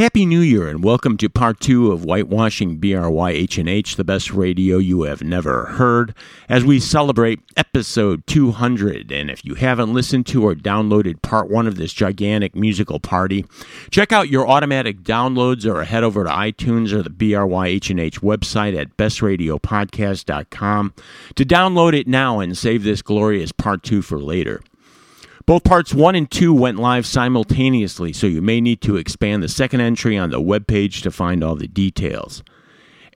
Happy New Year and welcome to part two of Whitewashing BRYHNH, the best radio you have never heard, as we celebrate episode 200. And if you haven't listened to or downloaded part one of this gigantic musical party, check out your automatic downloads or head over to iTunes or the BRYHNH website at bestradiopodcast.com to download it now and save this glorious part two for later. Both parts 1 and 2 went live simultaneously, so you may need to expand the second entry on the webpage to find all the details.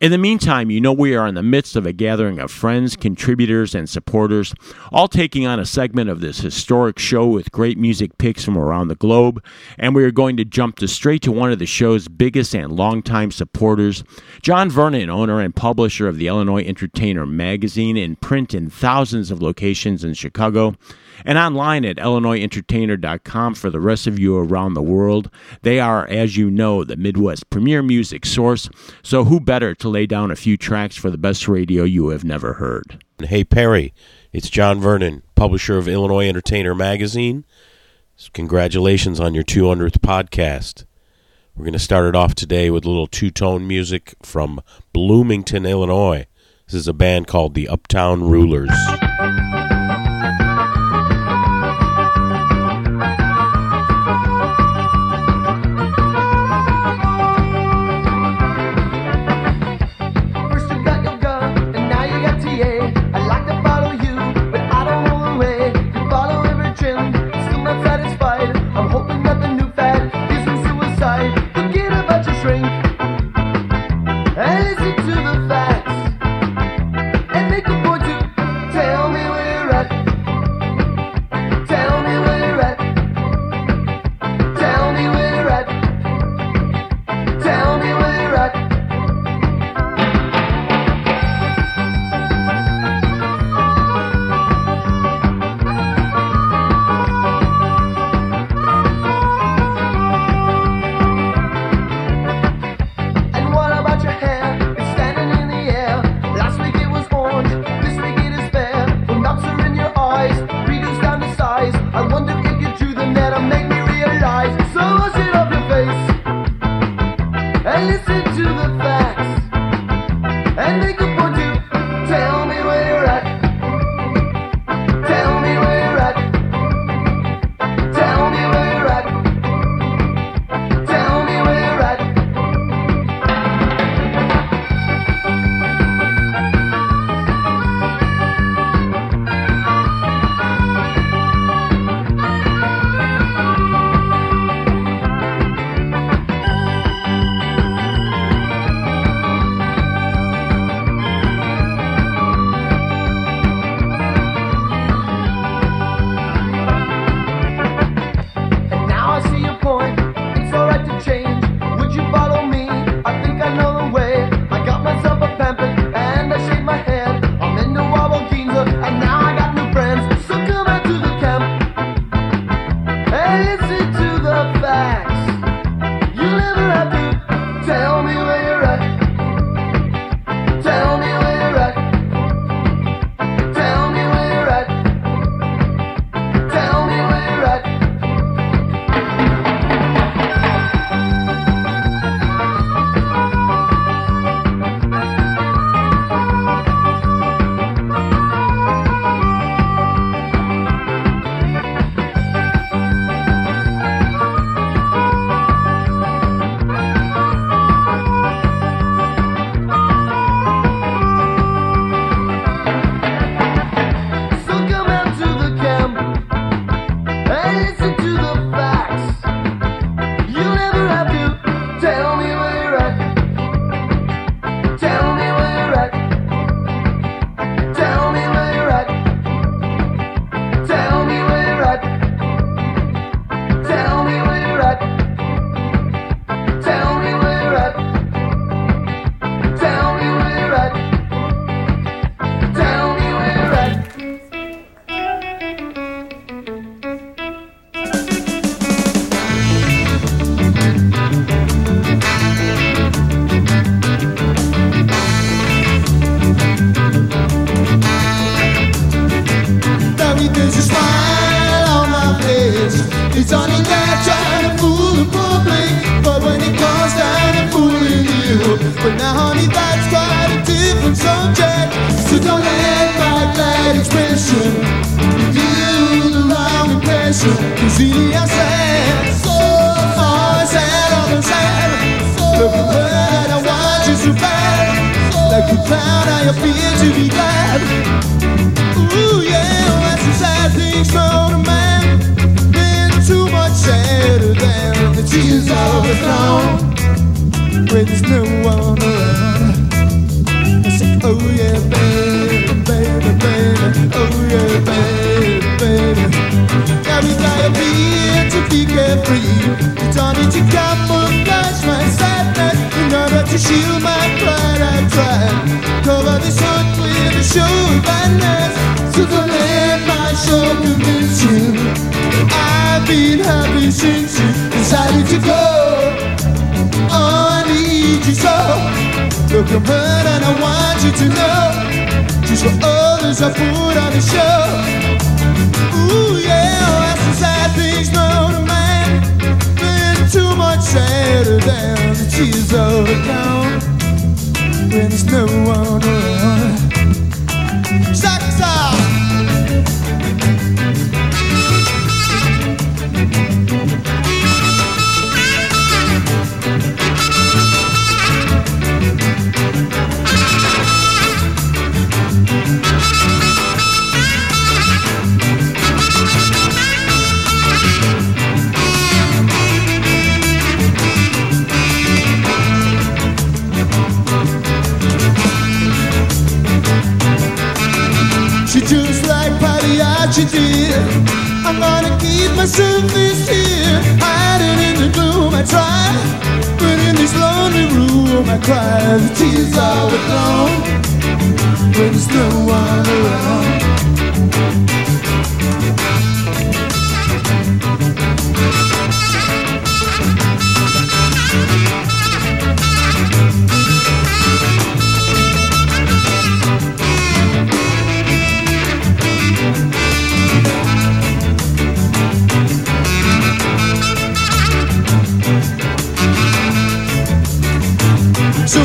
In the meantime, you know we are in the midst of a gathering of friends, contributors, and supporters, all taking on a segment of this historic show with great music picks from around the globe. And we are going to jump to straight to one of the show's biggest and longtime supporters, John Vernon, owner and publisher of the Illinois Entertainer magazine, in print in thousands of locations in Chicago and online at illinoisentertainer.com for the rest of you around the world. They are, as you know, the Midwest premier music source, so who better to lay down a few tracks for the best radio you have never heard? Hey, Perry, it's John Vernon, publisher of Illinois Entertainer magazine. Congratulations on your 200th podcast. We're going to start it off today with a little two tone music from Bloomington, Illinois. This is a band called the Uptown Rulers.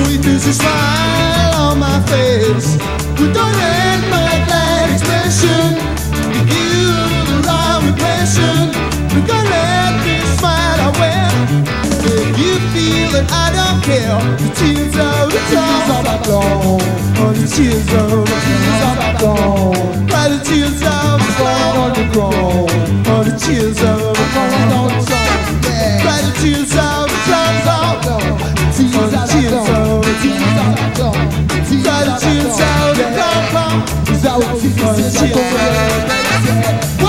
sweet is a smile on my face. We don't end my glad expression. We give the wrong impression. We gonna let me smile I wear. If you feel that I don't care, the tears are the tears of my gone. Oh, the tears are the tears of my gone. Cry the tears of my gone on the ground. Oh, the tears of my gone on the Solitude's out of compound. Solitude's out.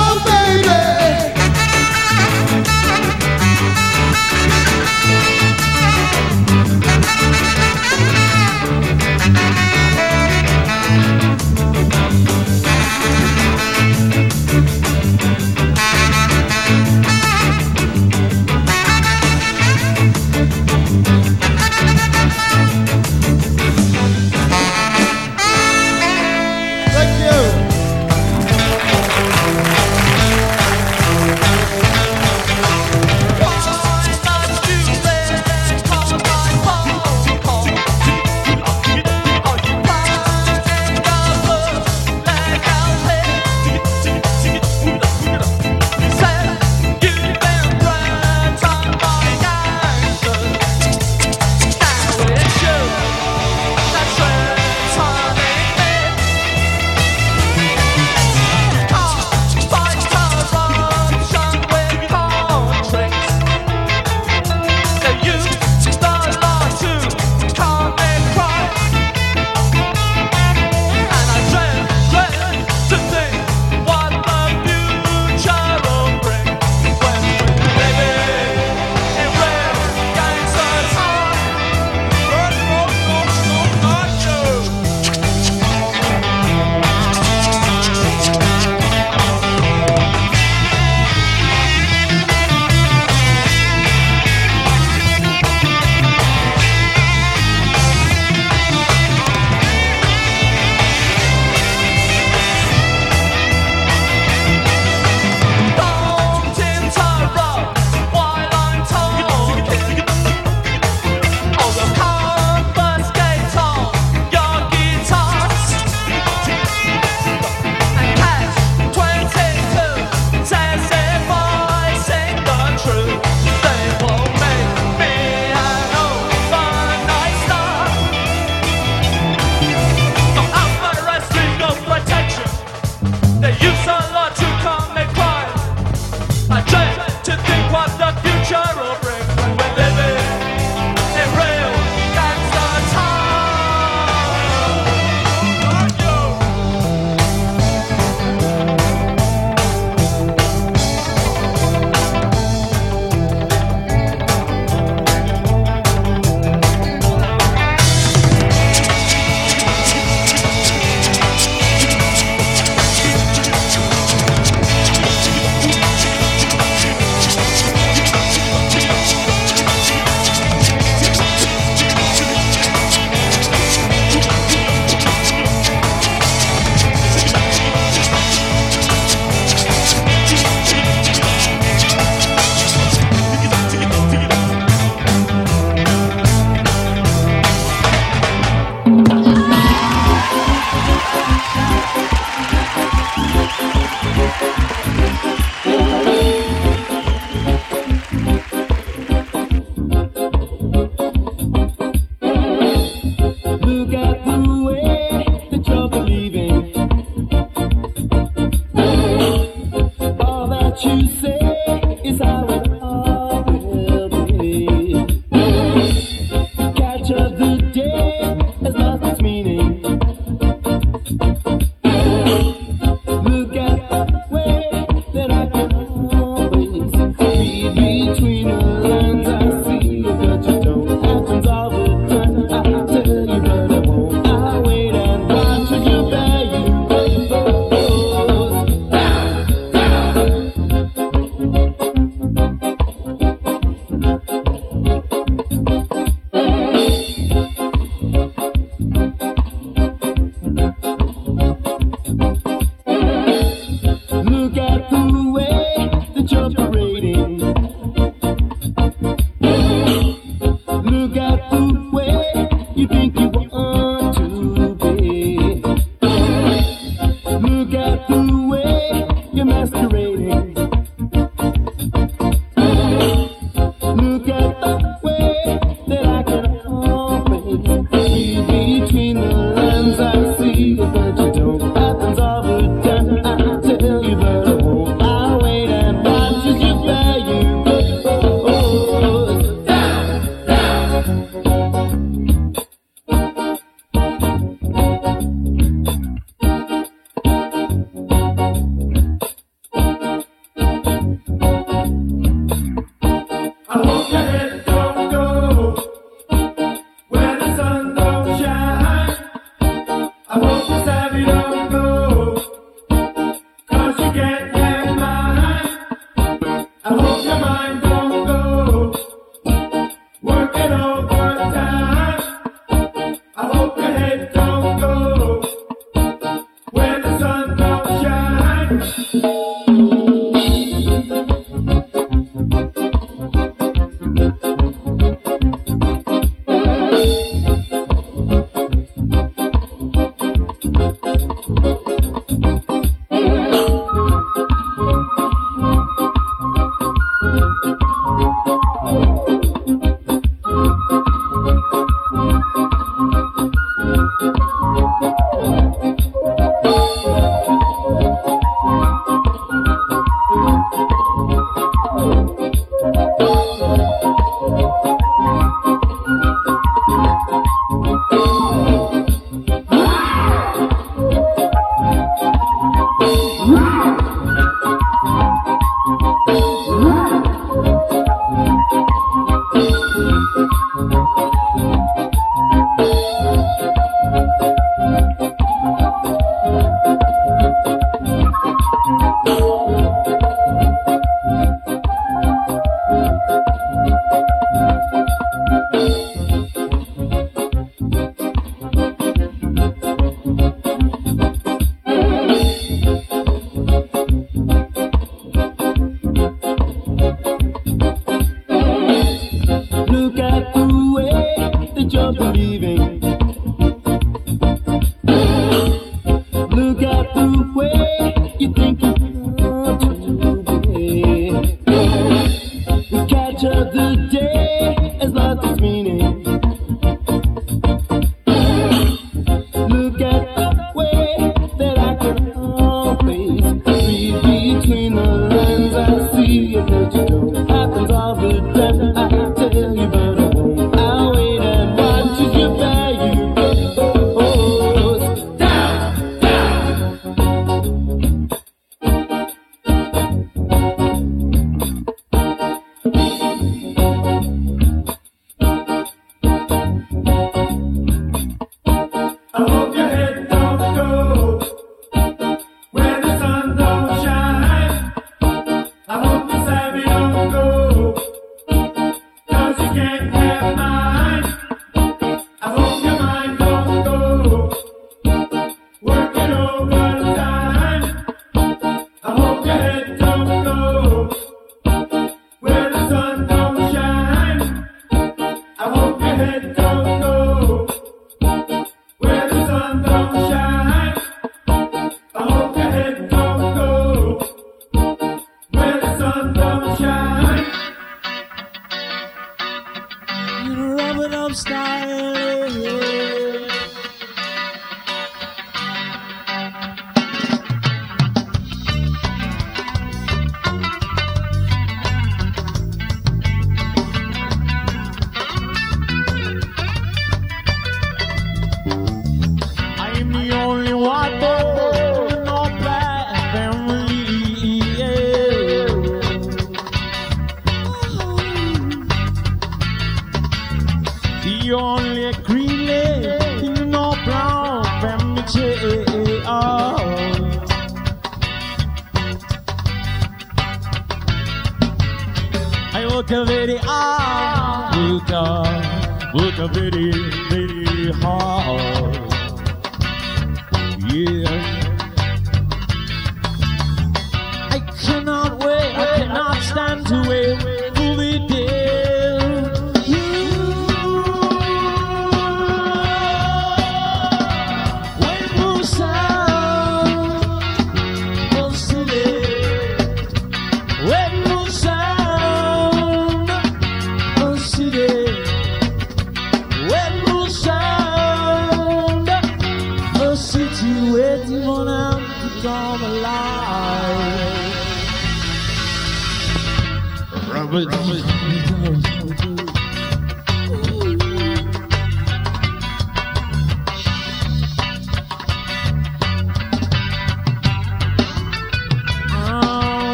Look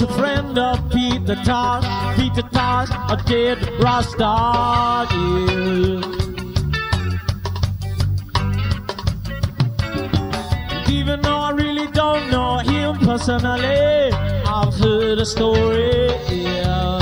a friend of Peter Tosh, Pete the Tosh, a dead Rasta. Yeah. Even though I really don't know him personally, I've heard a story. Yeah.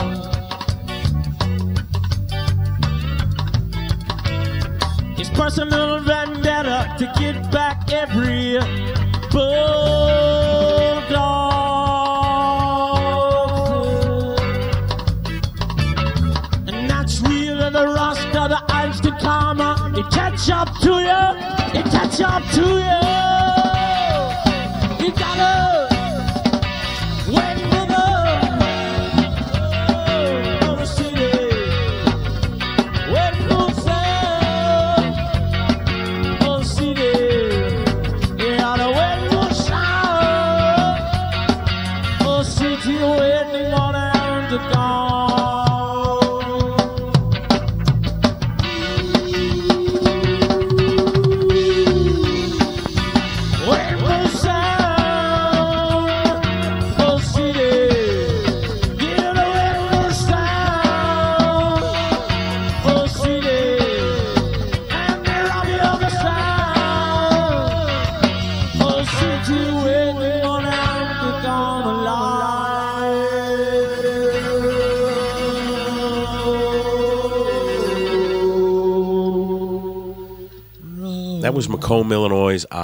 Catch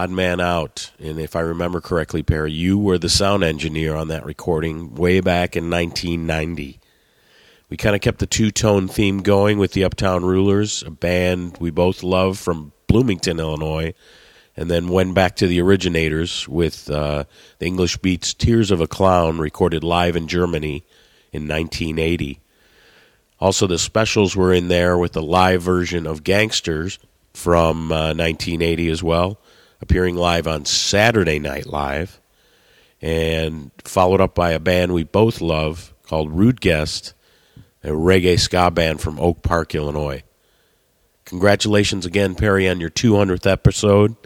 Odd Man Out. And if I remember correctly, Perry, you were the sound engineer on that recording way back in 1990. We kind of kept the two tone theme going with the Uptown Rulers, a band we both love from Bloomington, Illinois, and then went back to the originators with uh, the English Beats Tears of a Clown, recorded live in Germany in 1980. Also, the specials were in there with the live version of Gangsters from uh, 1980 as well, appearing live on Saturday Night Live, and followed up by a band we both love called Rude Guest, a reggae ska band from Oak Park, Illinois. Congratulations again, Perry, on your 200th episode.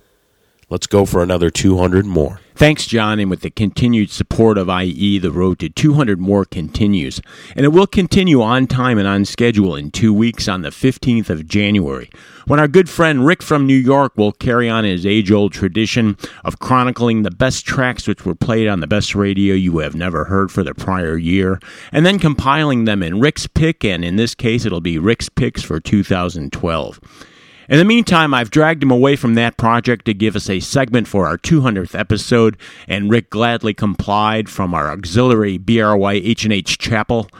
Let's go for another 200 more. Thanks, John. And with the continued support of IE, the road to 200 more continues. And it will continue on time and on schedule in two weeks on the 15th of January, when our good friend Rick from New York will carry on his age old tradition of chronicling the best tracks which were played on the best radio you have never heard for the prior year, and then compiling them in Rick's Pick, and in this case, it'll be Rick's Picks for 2012. In the meantime, I've dragged him away from that project to give us a segment for our 200th episode, and Rick gladly complied from our auxiliary BRYHNH Chapel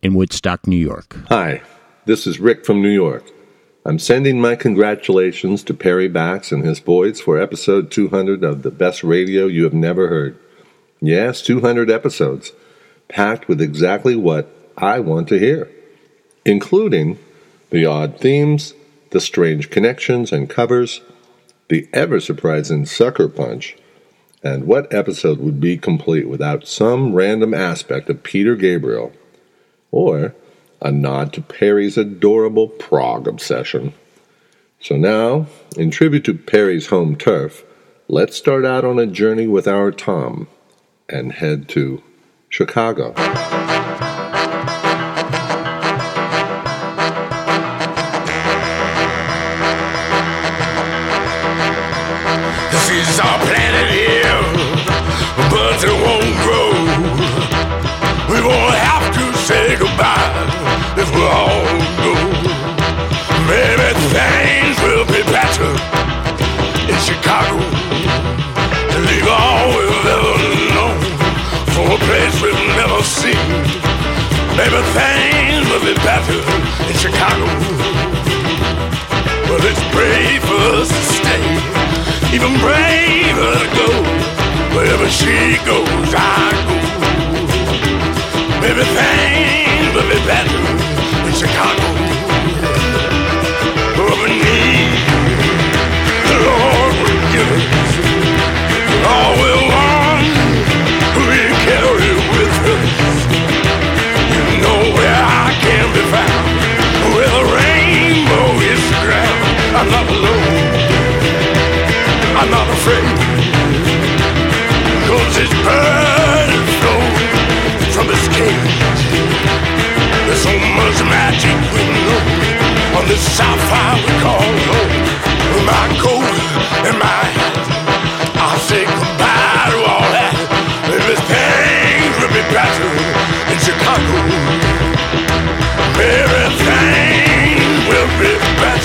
in Woodstock, New York. Hi, this is Rick from New York. I'm sending my congratulations to Perry Bax and his boys for episode 200 of the best radio you have never heard. Yes, 200 episodes, packed with exactly what I want to hear, including the odd themes, the strange connections and covers, the ever surprising sucker punch, and what episode would be complete without some random aspect of Peter Gabriel, or a nod to Perry's adorable prog obsession. So now, in tribute to Perry's home turf, let's start out on a journey with our Tom and head to Chicago. Place we've never seen. Maybe things will be better in Chicago. Well, it's brave for us to stay, even braver to go. Wherever she goes, I go. Maybe things will be better in Chicago. But we need the Lord will give us all I'm not alone. I'm not afraid. Cause this is flown from his cage. There's so much magic we know on this sapphire we call home. With my coat and my hat, I'll say goodbye to all that. Maybe things will be better in Chicago. Everything will be better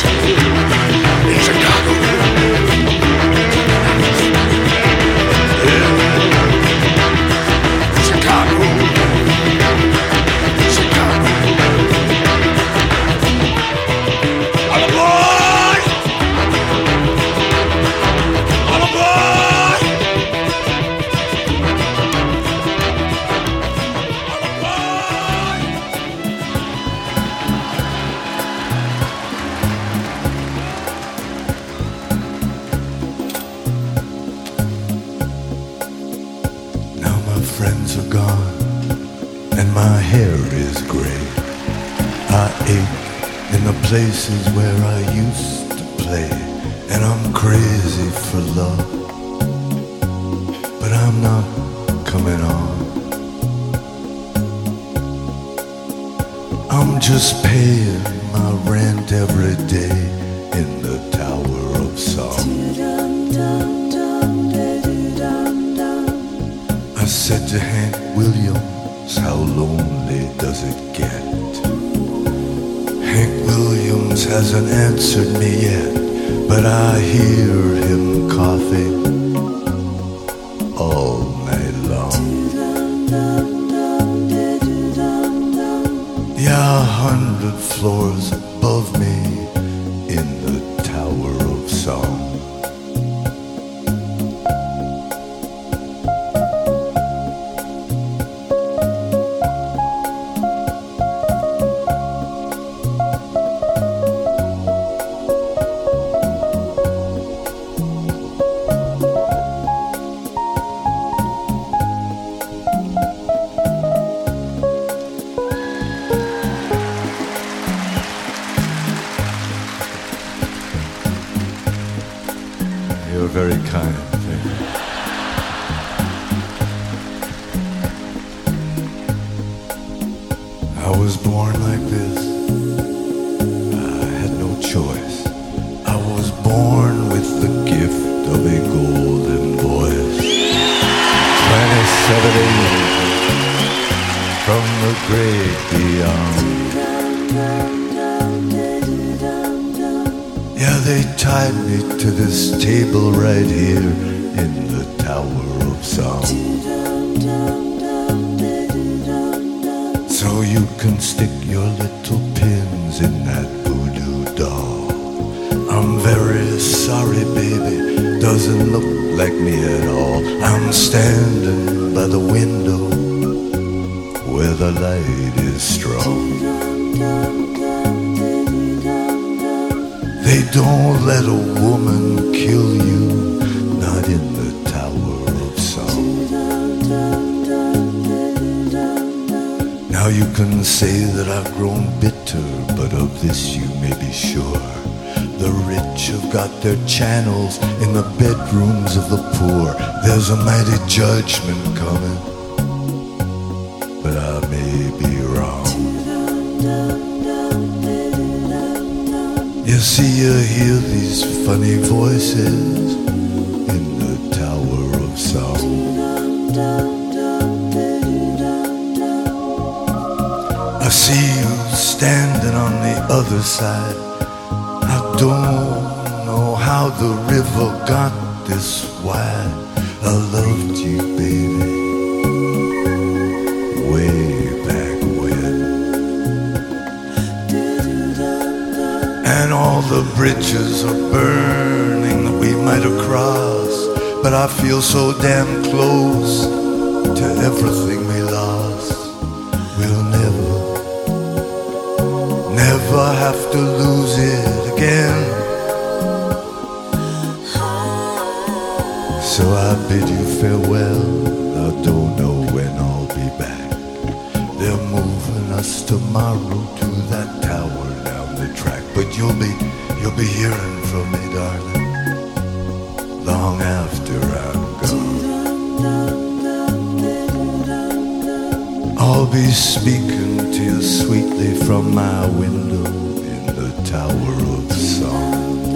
judgment coming, but I may be wrong. You see, you hear these funny voices in the Tower of Song. I see you standing on the other side. I don't know how the river got this so damn close to everything we lost. We'll never, never have to lose it again. So I bid you farewell. I don't know when I'll be back. They're moving us tomorrow to that tower down the track. But you'll be, you'll be hearing from me, darling, long after I'm I'll be speaking to you sweetly from my window in the Tower of Song.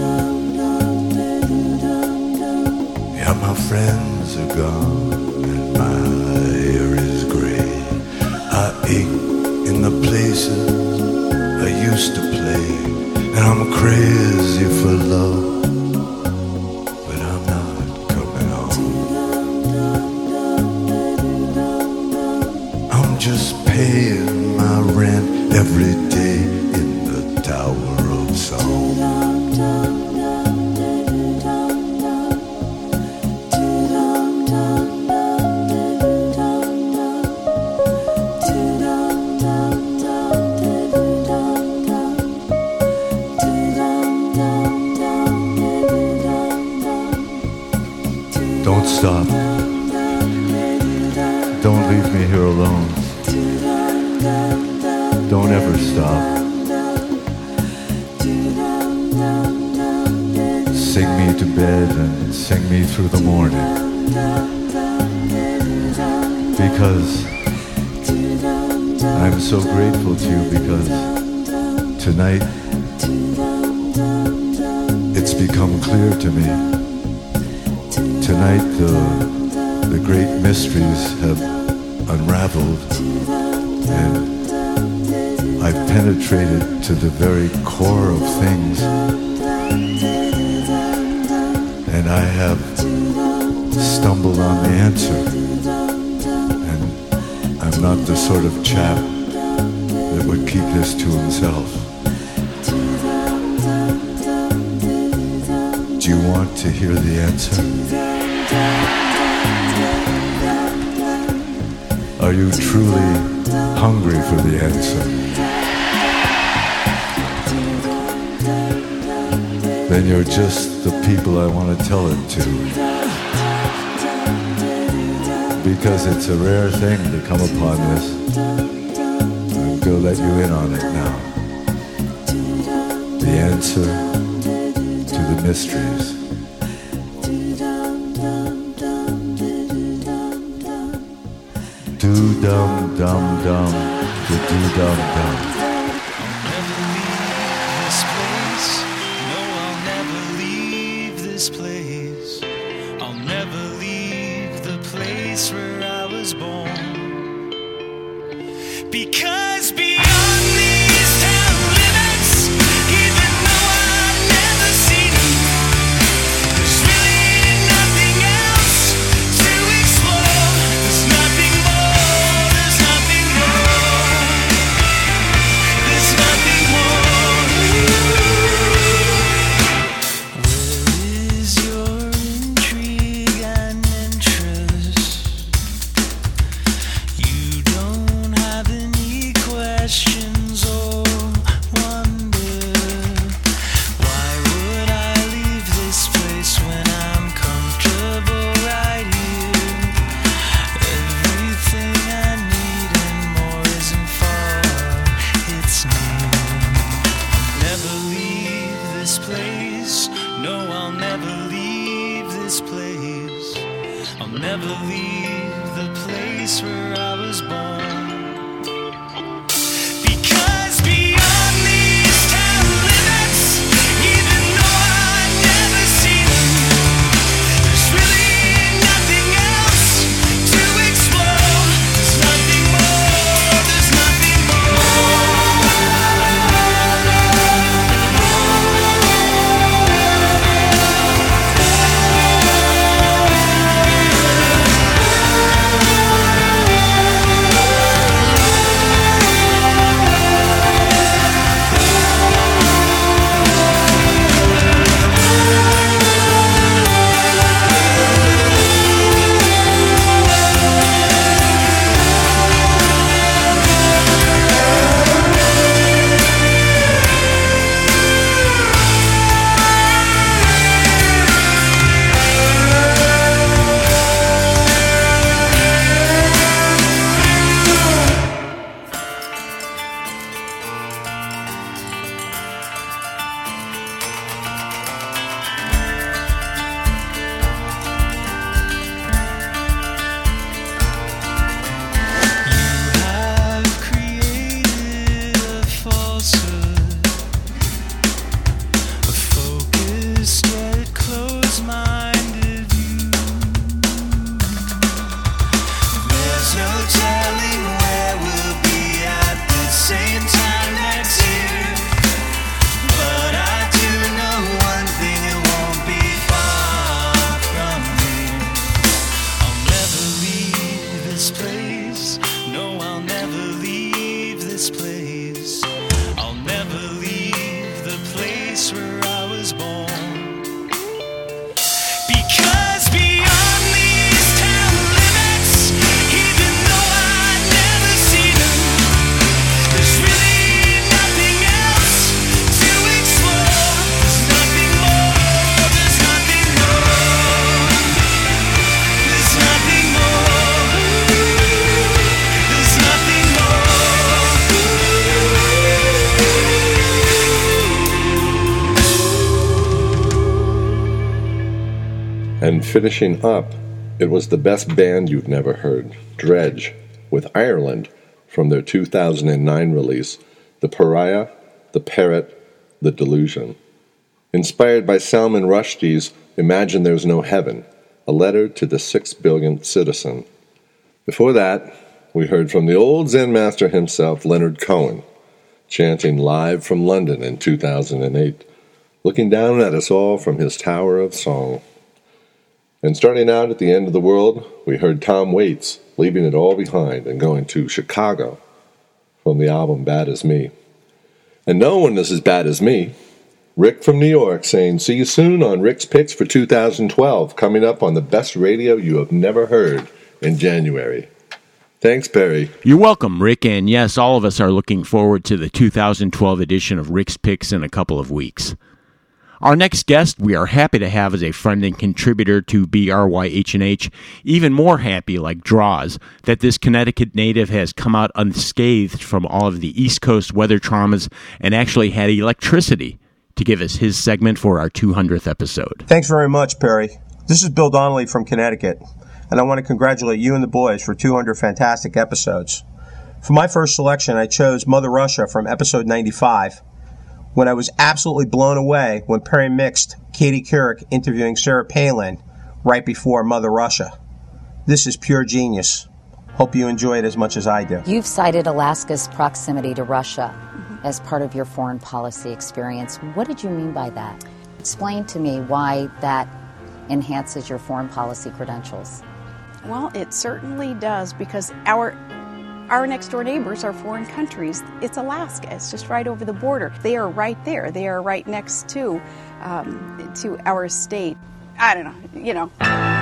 Yeah, my friends are gone and my hair is gray. I ache in the places I used to play, and I'm crazy for love. It's a rare thing. Finishing up, it was the best band you've never heard, Dredg, with Ireland from their 2009 release, The Pariah, The Parrot, The Delusion. Inspired by Salman Rushdie's Imagine There's No Heaven, a letter to the six billionth citizen. Before that, we heard from the old Zen master himself, Leonard Cohen, chanting live from London in 2008, looking down at us all from his Tower of Song. And starting out at the end of the world, we heard Tom Waits leaving it all behind and going to Chicago from the album Bad as Me. And no one is as bad as me. Rick from New York saying, See you soon on Rick's Picks for 2012, coming up on the best radio you have never heard in January. Thanks, Perry. You're welcome, Rick. And yes, all of us are looking forward to the 2012 edition of Rick's Picks in a couple of weeks. Our next guest we are happy to have as a friend and contributor to BRYHNH. Even more happy, like Draws, that this Connecticut native has come out unscathed from all of the East Coast weather traumas and actually had electricity to give us his segment for our 200th episode. Thanks very much, Perry. This is Bill Donnelly from Connecticut. and I want to congratulate you and the boys for 200 fantastic episodes. For my first selection, I chose Mother Russia from episode 95, when I was absolutely blown away when Perry mixed Katie Couric interviewing Sarah Palin right before Mother Russia. This is pure genius. Hope you enjoy it as much as I do. You've cited Alaska's proximity to Russia as part of your foreign policy experience. What did you mean by that? Explain to me why that enhances your foreign policy credentials. Well, it certainly does because our our next door neighbors are foreign countries. It's Alaska. It's just right over the border. They are right there. They are right next to um, to our state. I don't know. You know.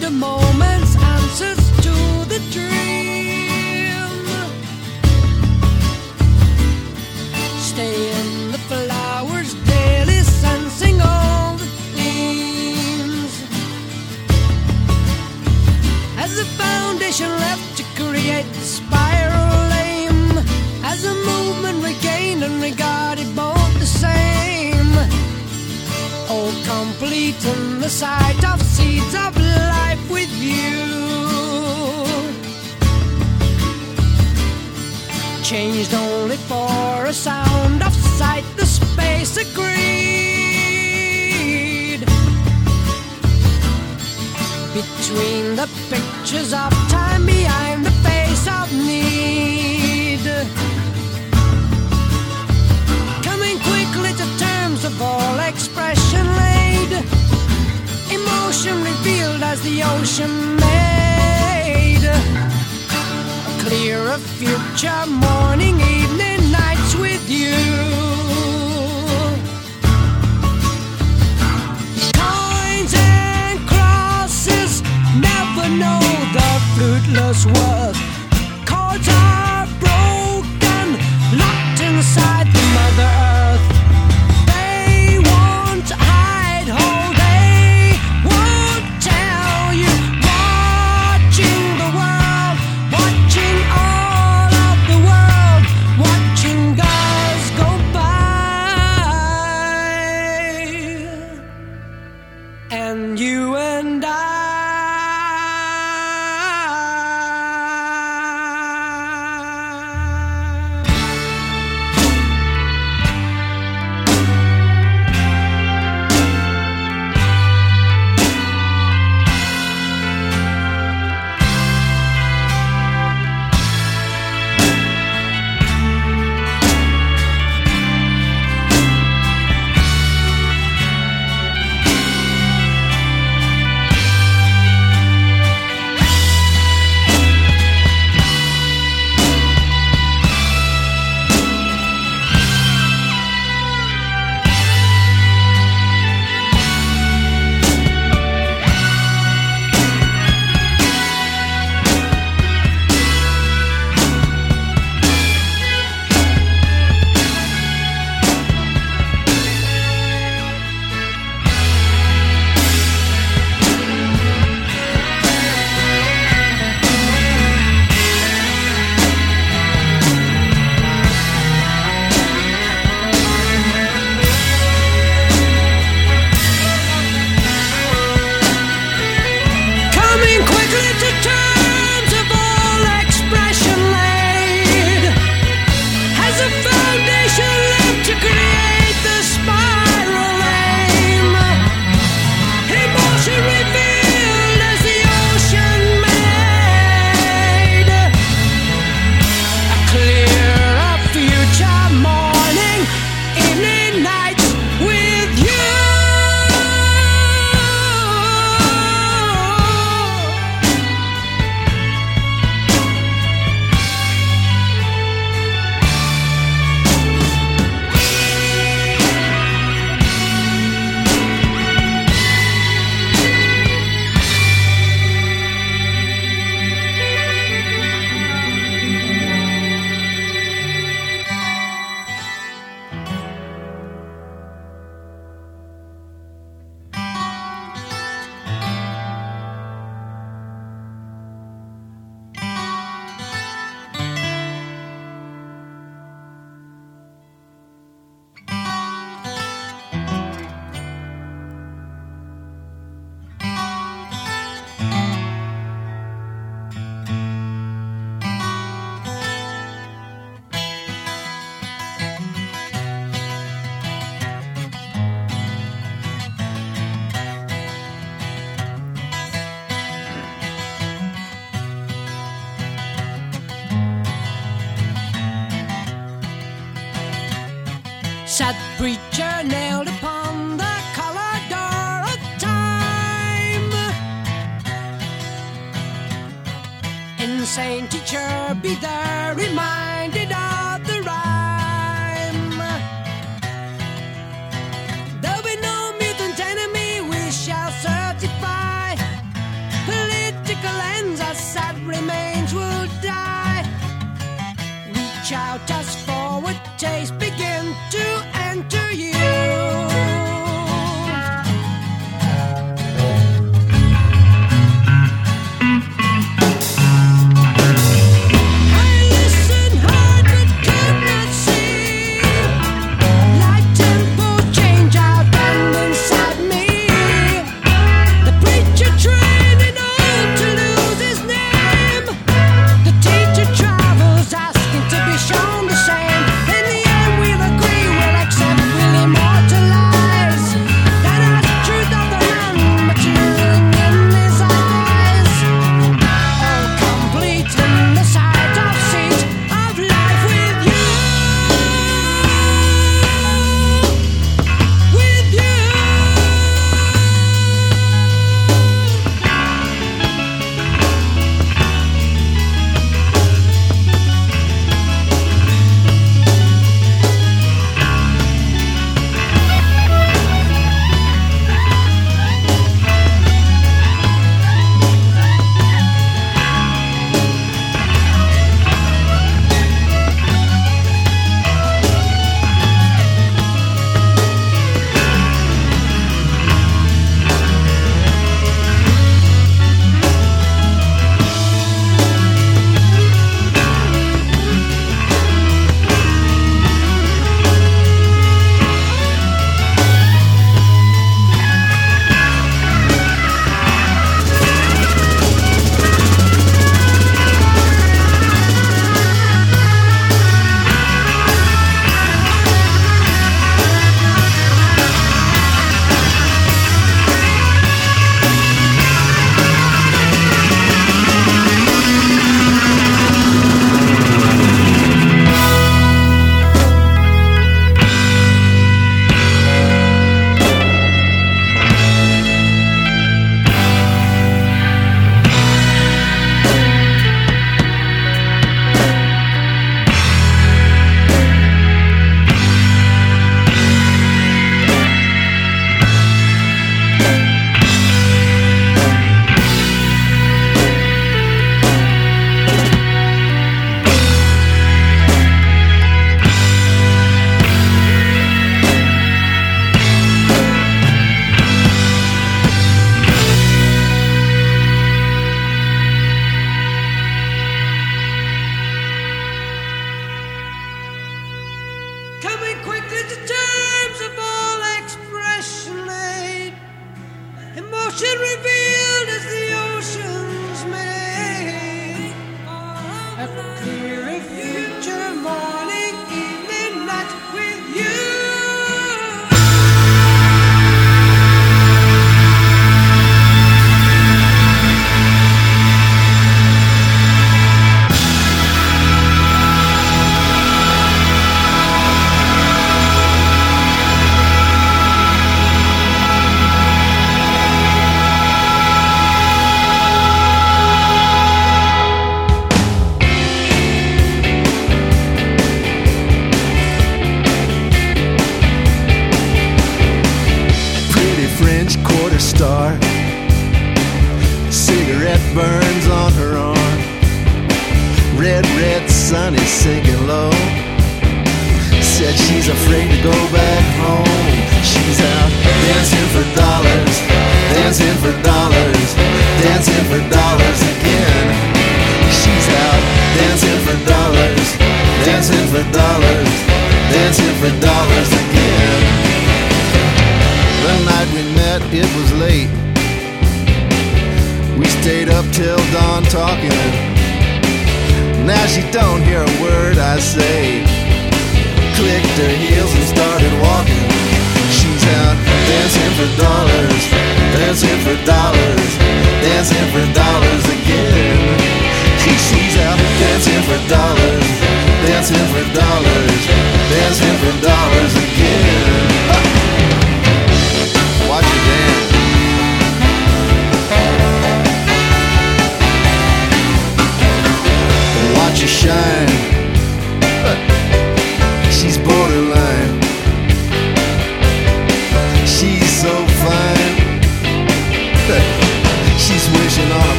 the moment's answers to the dream. Stay in the flowers, daily sensing all the themes. As the foundation left to create the spiral aim, as a movement regained and regarded both the same. All complete in the sight of you. Changed only for a sound of sight, the space agreed between the pictures of time behind the face of need. Coming quickly to terms of all expression. as the ocean made a clearer future morning, evening, nights with you. Coins and crosses never know the fruitless worth.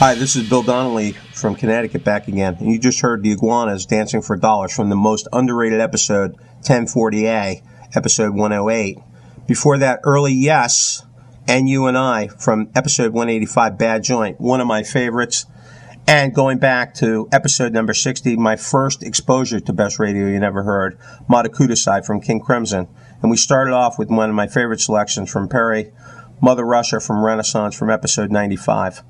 Hi, this is Bill Donnelly from Connecticut back again. And you just heard the Iguanas Dancing for Dollars from the most underrated episode, 1040A, episode 108. Before that, Early Yes and You and I from episode 185, Bad Joint, one of my favorites. And going back to episode number 60, my first exposure to Best Radio You Never Heard, Side from King Crimson. And we started off with one of my favorite selections from Perry, Mother Russia from Renaissance from episode 95.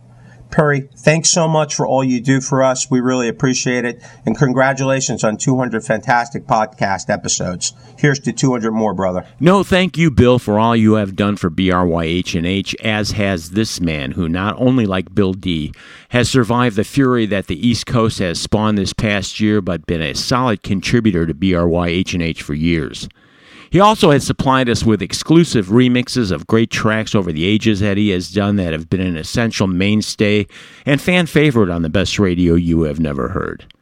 Perry, thanks so much for all you do for us. We really appreciate it. And congratulations on 200 fantastic podcast episodes. Here's to 200 more, brother. No, thank you, Bill, for all you have done for BRYHNH, as has this man, who not only, like Bill D., has survived the fury that the East Coast has spawned this past year, but been a solid contributor to BRYH&H for years. He also has supplied us with exclusive remixes of great tracks over the ages that he has done that have been an essential mainstay and fan favorite on the best radio you have never heard.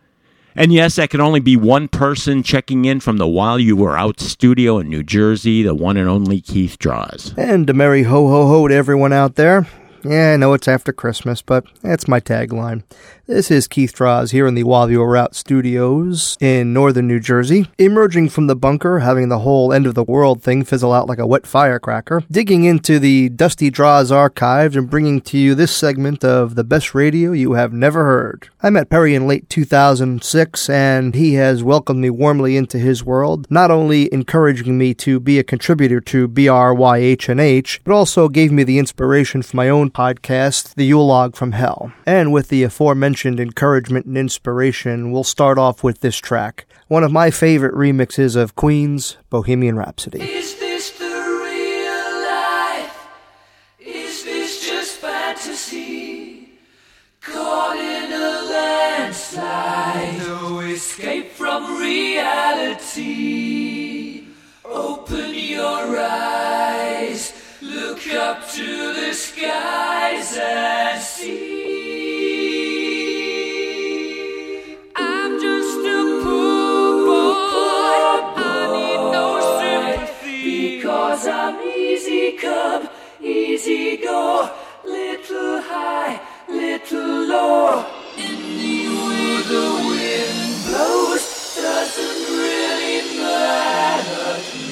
And yes, that can only be one person checking in from the While You Were Out studio in New Jersey, the one and only Keith Draws. And a merry ho ho ho to everyone out there. Yeah, I know it's after Christmas, but that's my tagline. This is Keith Draws here in the While You Were Out Studios in northern New Jersey, emerging from the bunker, having the whole end of the world thing fizzle out like a wet firecracker, digging into the Dusty Draws archives and bringing to you this segment of the best radio you have never heard. I met Perry in late 2006, and he has welcomed me warmly into his world, not only encouraging me to be a contributor to BRYHNH, but also gave me the inspiration for my own podcast, The Yule Log from Hell. And with the aforementioned encouragement and inspiration, we'll start off with this track, one of my favorite remixes of Queen's Bohemian Rhapsody. Is this the real life? Is this just fantasy? Caught in a landslide, no escape from reality. Open your eyes, look up to the skies and see. Because I'm easy come, easy go, little high, little low. Anyway the wind blows doesn't really matter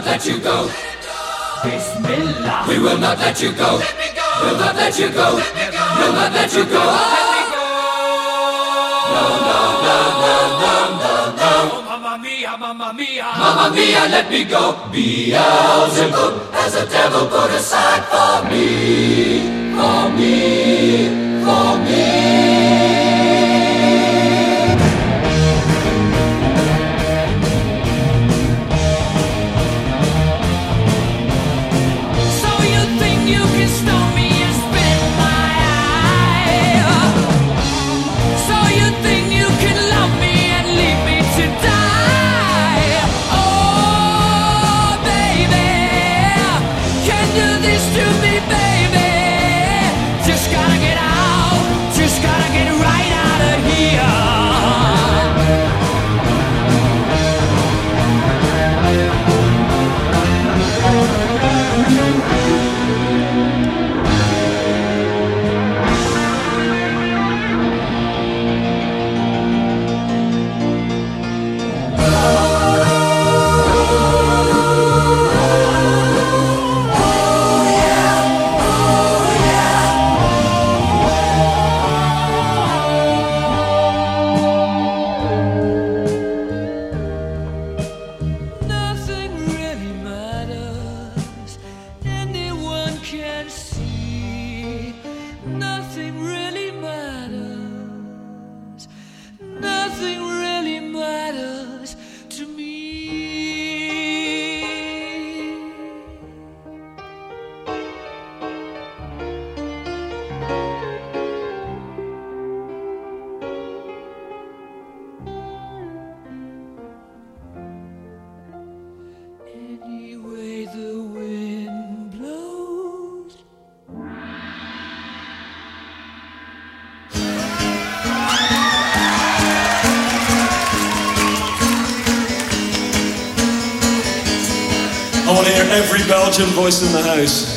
not let you go. Bismillah. We will not let you go. Let me go. We'll not let you go. Let me go. We'll not let you go. Let me go. No, no, no, no, no, no, no. Mamma mia, mamma mia. Mamma mia, let me go. Beelzebub has a devil put aside for me. For me. For me. Belgian voice in the house.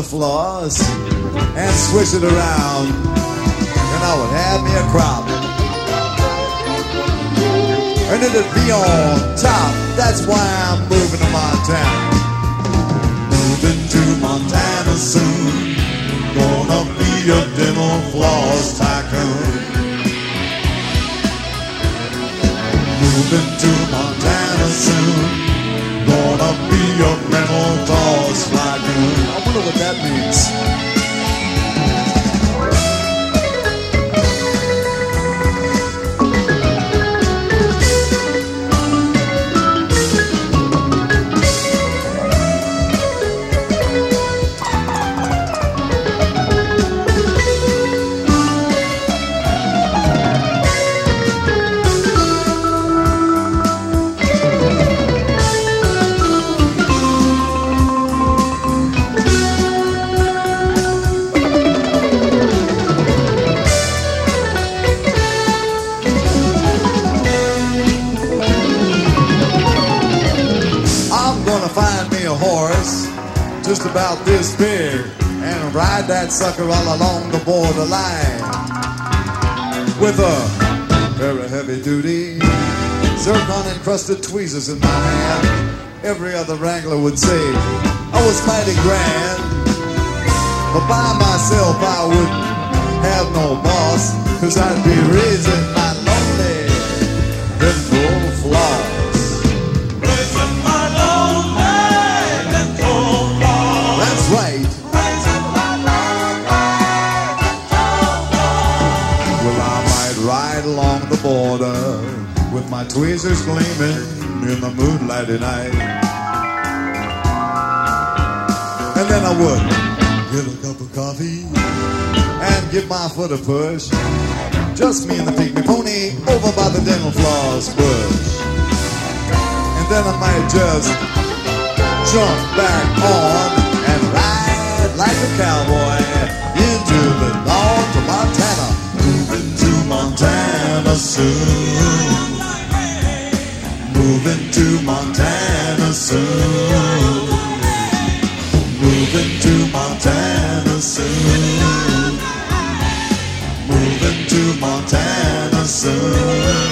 The floss and swish it around, and I would have me a crop. And it'd be on top. That's why I'm moving to Montana. Moving to Montana soon. Gonna be a dental floss tycoon. Moving to Montana soon. Gonna be a floss tycoon. I wonder what that means. About this big and ride that sucker all along the borderline with a very heavy duty zircon encrusted tweezers in my hand. Every other wrangler would say I was mighty grand, but by myself I wouldn't have no boss, cause I'd be raising tweezers gleaming in the moonlight at night. And then I would get a cup of coffee and give my foot a push. Just me and the pygmy pony over by the dental floss bush. And then I might just jump back on and ride like a cowboy into the north of Montana. Moving to Montana soon. Moving to Montana soon. Moving to Montana soon. Moving to Montana soon.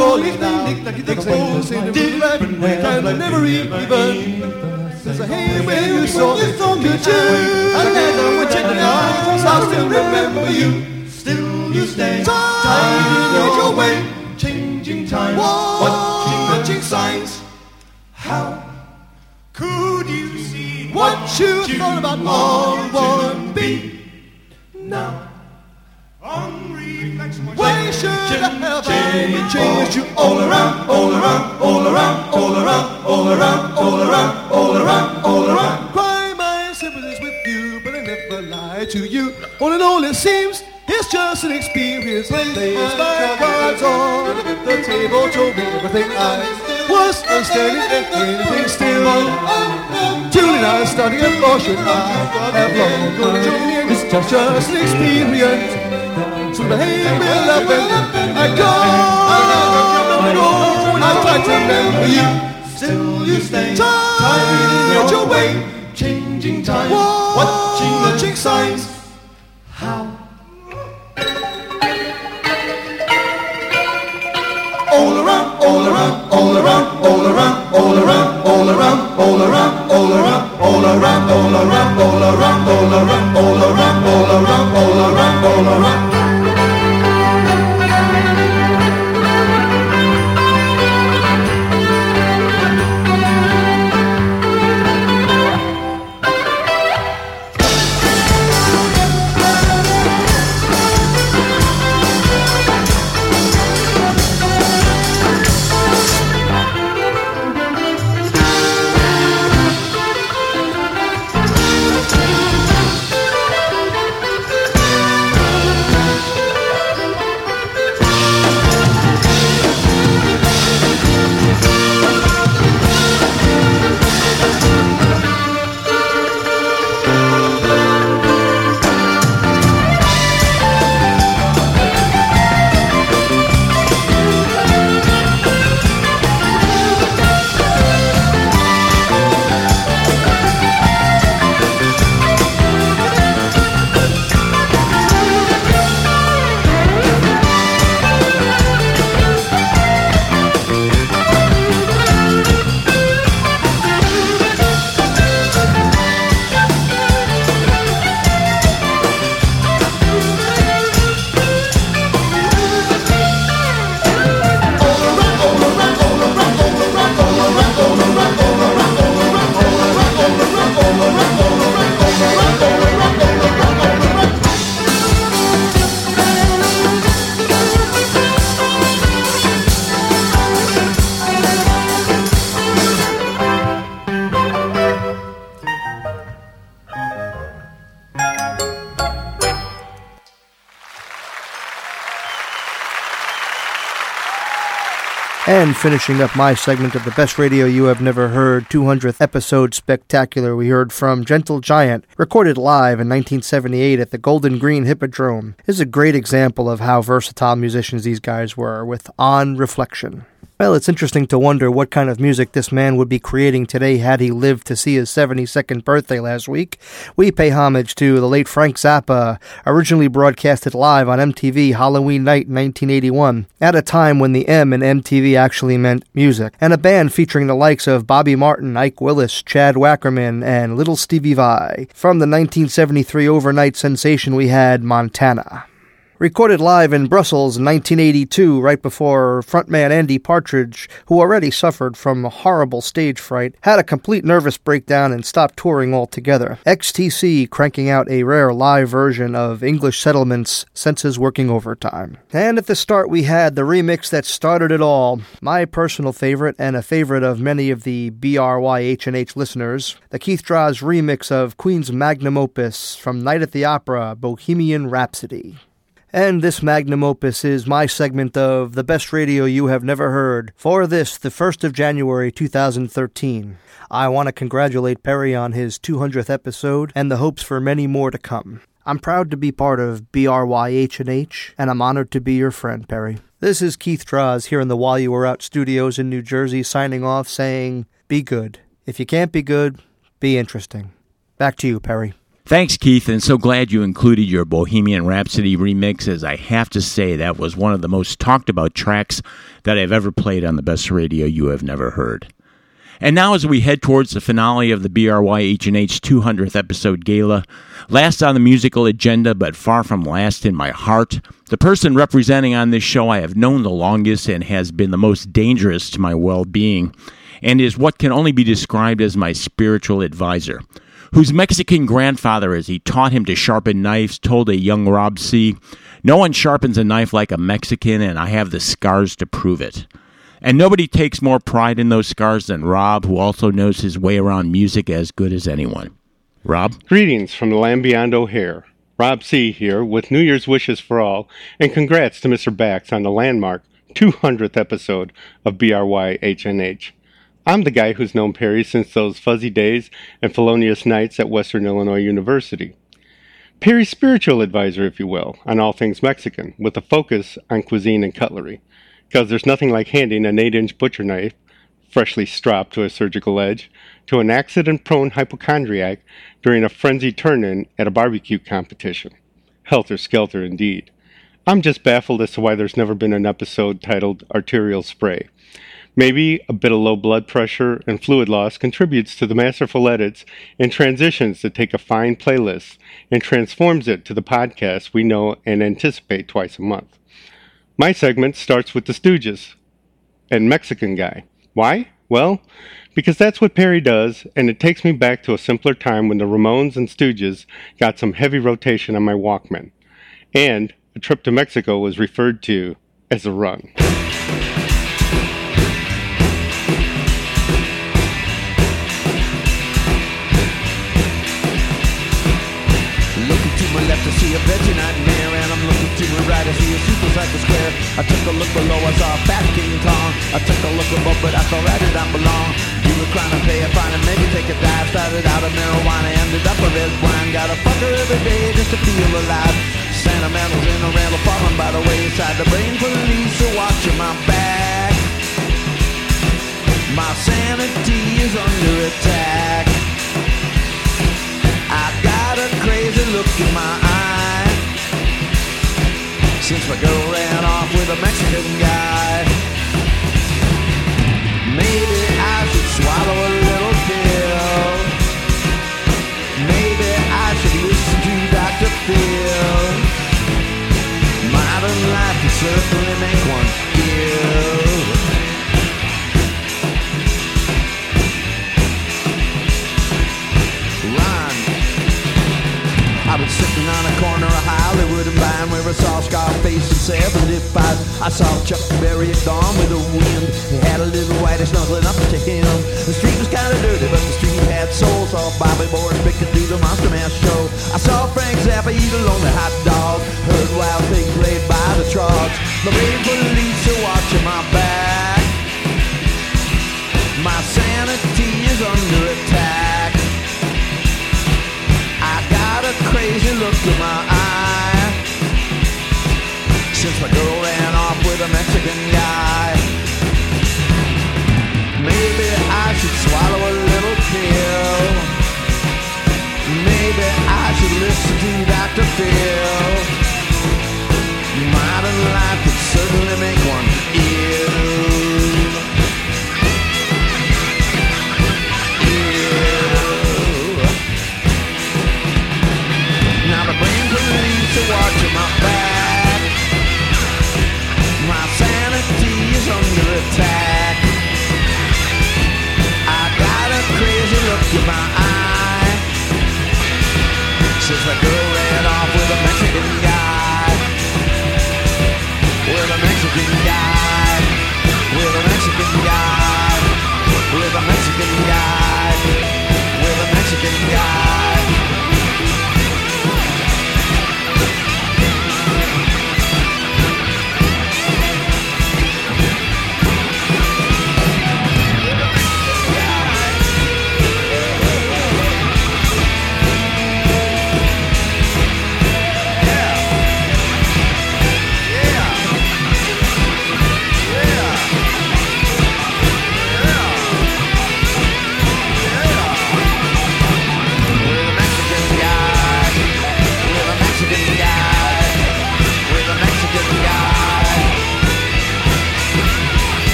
Act, just my calling now. Exposed in the right and never even. There's a hey where you saw me, could you? I never would check it out, I still remember you. Still you stay tied in your way, changing time, watching signs. How could you see what you thought about all one be? Now, why should I have I you all around, all around, all around, all around, all around, all around, all around, all around? Cry my sympathies with you, but I never lie to you. All in all, it seems it's just an experience. Lays my cards on the table, told me everything I was understanding anything still. Julie and I starting a portion I have long gone. It's just an experience. So behave me love and I go, I go, and I try to remember you. Still you stay tied in your way, changing time, watching the signs. How? All around, all around, all around, all around, all around, all around, all around, all around, all around, all around, all around, all around, all around, all around, all around, all around. And finishing up my segment of the best radio you have never heard, 200th episode spectacular, we heard from Gentle Giant, recorded live in 1978 at the Golders Green Hippodrome. This is a great example of how versatile musicians these guys were, with On Reflection. Well, it's interesting to wonder what kind of music this man would be creating today had he lived to see his 72nd birthday last week. We pay homage to the late Frank Zappa, originally broadcasted live on MTV Halloween night 1981, at a time when the M in MTV actually meant music, and a band featuring the likes of Bobby Martin, Ike Willis, Chad Wackerman, and Little Stevie Vai. From the 1973 overnight sensation, we had Montana. Recorded live in Brussels in 1982, right before frontman Andy Partridge, who already suffered from horrible stage fright, had a complete nervous breakdown and stopped touring altogether. XTC cranking out a rare live version of English Settlement's Senses Working Overtime. And at the start, we had the remix that started it all. My personal favorite, and a favorite of many of the BRYHNH listeners, the Keith Draws remix of Queen's magnum opus from Night at the Opera, Bohemian Rhapsody. And this magnum opus is my segment of The Best Radio You Have Never Heard for this, the 1st of January 2013. I want to congratulate Perry on his 200th episode and the hopes for many more to come. I'm proud to be part of BRYHNH, and I'm honored to be your friend, Perry. This is Keith Draws here in the While You Were Out studios in New Jersey, signing off saying, be good. If you can't be good, be interesting. Back to you, Perry. Thanks, Keith, and so glad you included your Bohemian Rhapsody remix, as I have to say that was one of the most talked about tracks that I've ever played on the best radio you have never heard. And now, as we head towards the finale of the BRYHNH 200th episode gala, last on the musical agenda, but far from last in my heart, the person representing on this show I have known the longest and has been the most dangerous to my well being, and is what can only be described as my spiritual advisor whose Mexican grandfather, as he taught him to sharpen knives, told a young Rob C., No one sharpens a knife like a Mexican, and I have the scars to prove it. And nobody takes more pride in those scars than Rob, who also knows his way around music as good as anyone. Rob? Greetings from the land beyond O'Hare. Rob C. here with New Year's wishes for all, and congrats to Mr. Bax on the landmark 200th episode of BRYHNH. I'm the guy who's known Perry since those fuzzy days and felonious nights at Western Illinois University. Perry's spiritual advisor, if you will, on all things Mexican, with a focus on cuisine and cutlery, because there's nothing like handing an 8 inch butcher knife, freshly stropped to a surgical edge, to an accident prone hypochondriac during a frenzied turn in at a barbecue competition. Helter skelter indeed. I'm just baffled as to why there's never been an episode titled Arterial Spray. Maybe a bit of low blood pressure and fluid loss contributes to the masterful edits and transitions that take a fine playlist and transforms it to the podcast we know and anticipate twice a month. My segment starts with the Stooges and Mexican guy. Why? Well, because that's what Perry does, and it takes me back to a simpler time when the Ramones and Stooges got some heavy rotation on my Walkman. And a trip to Mexico was referred to as a run. Looking left to see a veggie nightmare And I'm looking to my right to see a supercycle square I took a look below, I saw a fat King Kong. I took a look above, but I thought right it don't belong. You were trying to pay a fine and maybe take a dive. Started out of marijuana, ended up a red wine. Got a fucker every day just to feel alive. Sentimentals in a rental falling by the wayside. The brain police are watching my back. My sanity is under attack. I crazy look in my eye. Since my girl ran off with a Mexican guy. Maybe I should swallow a little pill. Maybe I should listen to Dr. Phil. Modern life can certainly make one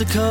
Mexico.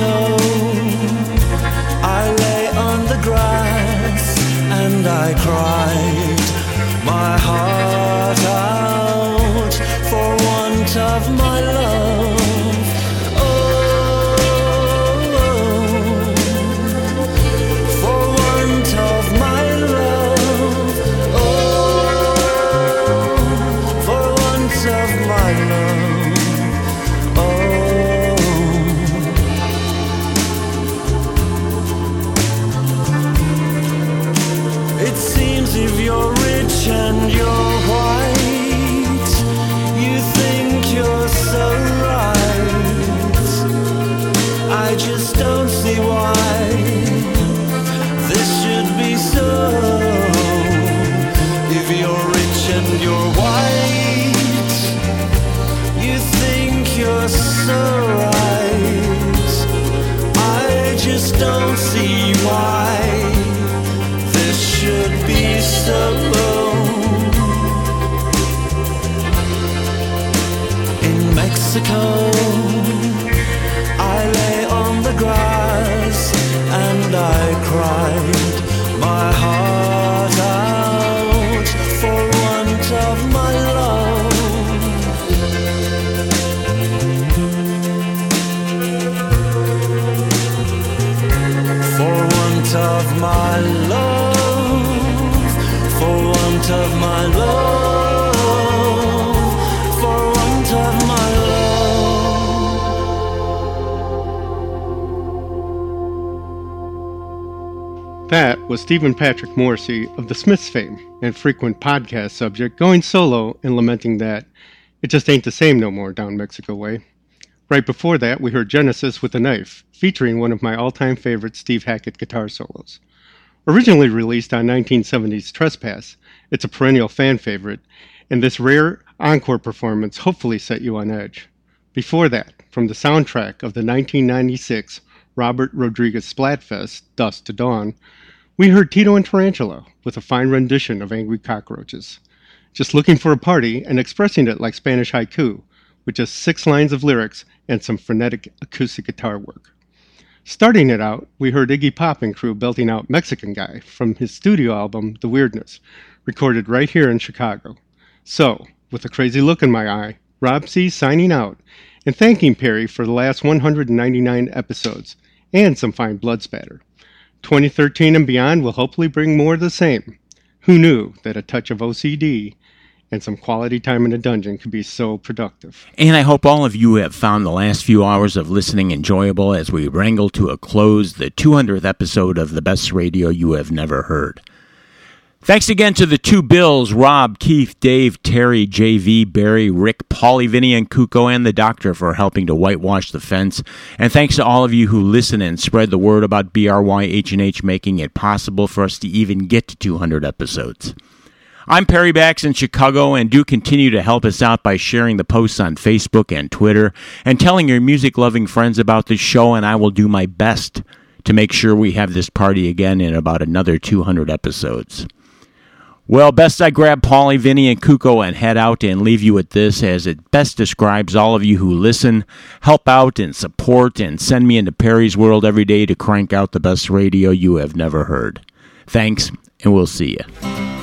cold. was Stephen Patrick Morrissey of the Smiths fame and frequent podcast subject, going solo and lamenting that it just ain't the same no more down Mexico way. Right before that, we heard Genesis with a Knife, featuring one of my all time favorite Steve Hackett guitar solos. Originally released on 1970's Trespass, it's a perennial fan favorite, and this rare encore performance hopefully set you on edge. Before that, from the soundtrack of the 1996 Robert Rodriguez Splatfest, Dusk Till Dawn, we heard Tito and Tarantula with a fine rendition of Angry Cockroaches, just looking for a party and expressing it like Spanish haiku, with just six lines of lyrics and some frenetic acoustic guitar work. Starting it out, we heard Iggy Pop and crew belting out Mexican Guy from his studio album The Weirdness, recorded right here in Chicago. So, with a crazy look in my eye, Rob C. signing out and thanking Perry for the last 199 episodes and some fine blood spatter. 2013 and beyond will hopefully bring more of the same. Who knew that a touch of OCD and some quality time in a dungeon could be so productive? And I hope all of you have found the last few hours of listening enjoyable as we wrangle to a close the 200th episode of the best radio you have never heard. Thanks again to the two Bills, Rob, Keith, Dave, Terry, JV, Barry, Rick, Paulie, Vinny, and Kuko, and the doctor for helping to whitewash the fence. And thanks to all of you who listen and spread the word about BRYHNH making it possible for us to even get to 200 episodes. I'm Perry Bax in Chicago, and do continue to help us out by sharing the posts on Facebook and Twitter and telling your music loving friends about the show, and I will do my best to make sure we have this party again in about another 200 episodes. Well, best I grab Paulie, Vinny, and Kuko and head out and leave you with this as it best describes all of you who listen, help out, and support, and send me into Perry's world every day to crank out the best radio you have never heard. Thanks, and we'll see you.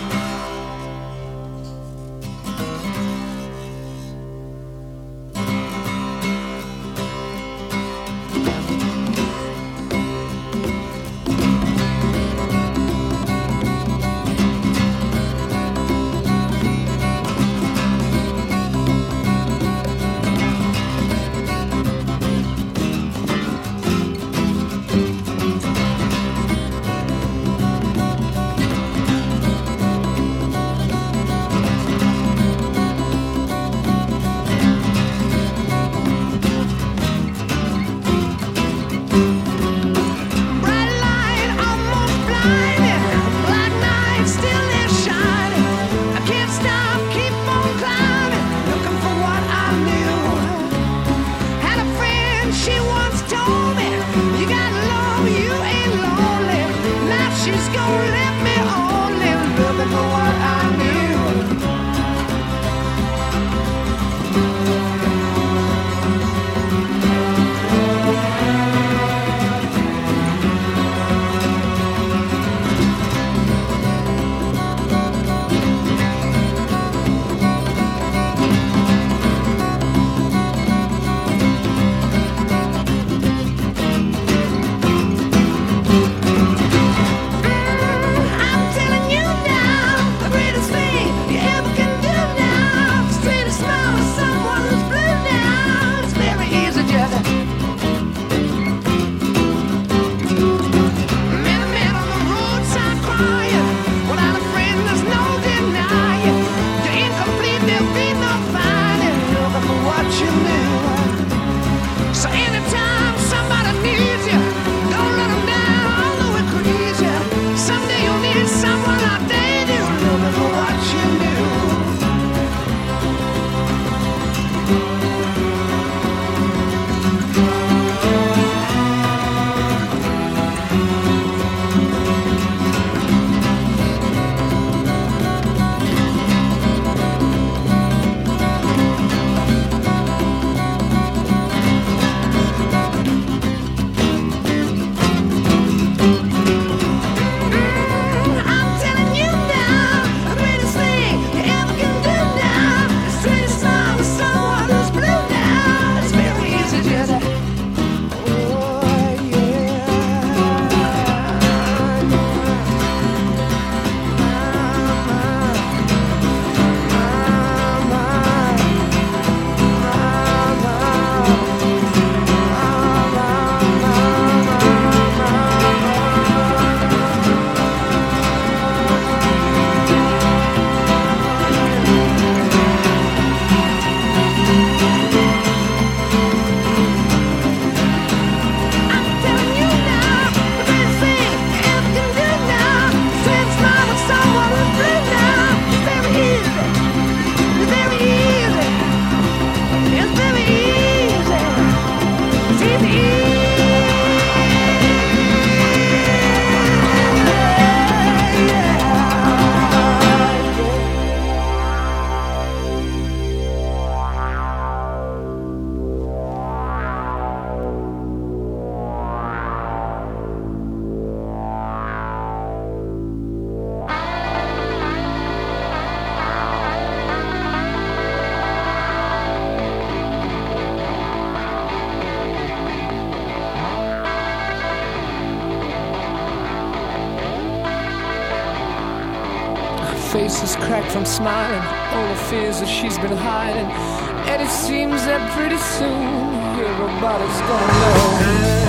Smiling. All the fears that she's been hiding. And it seems that pretty soon everybody's gonna know.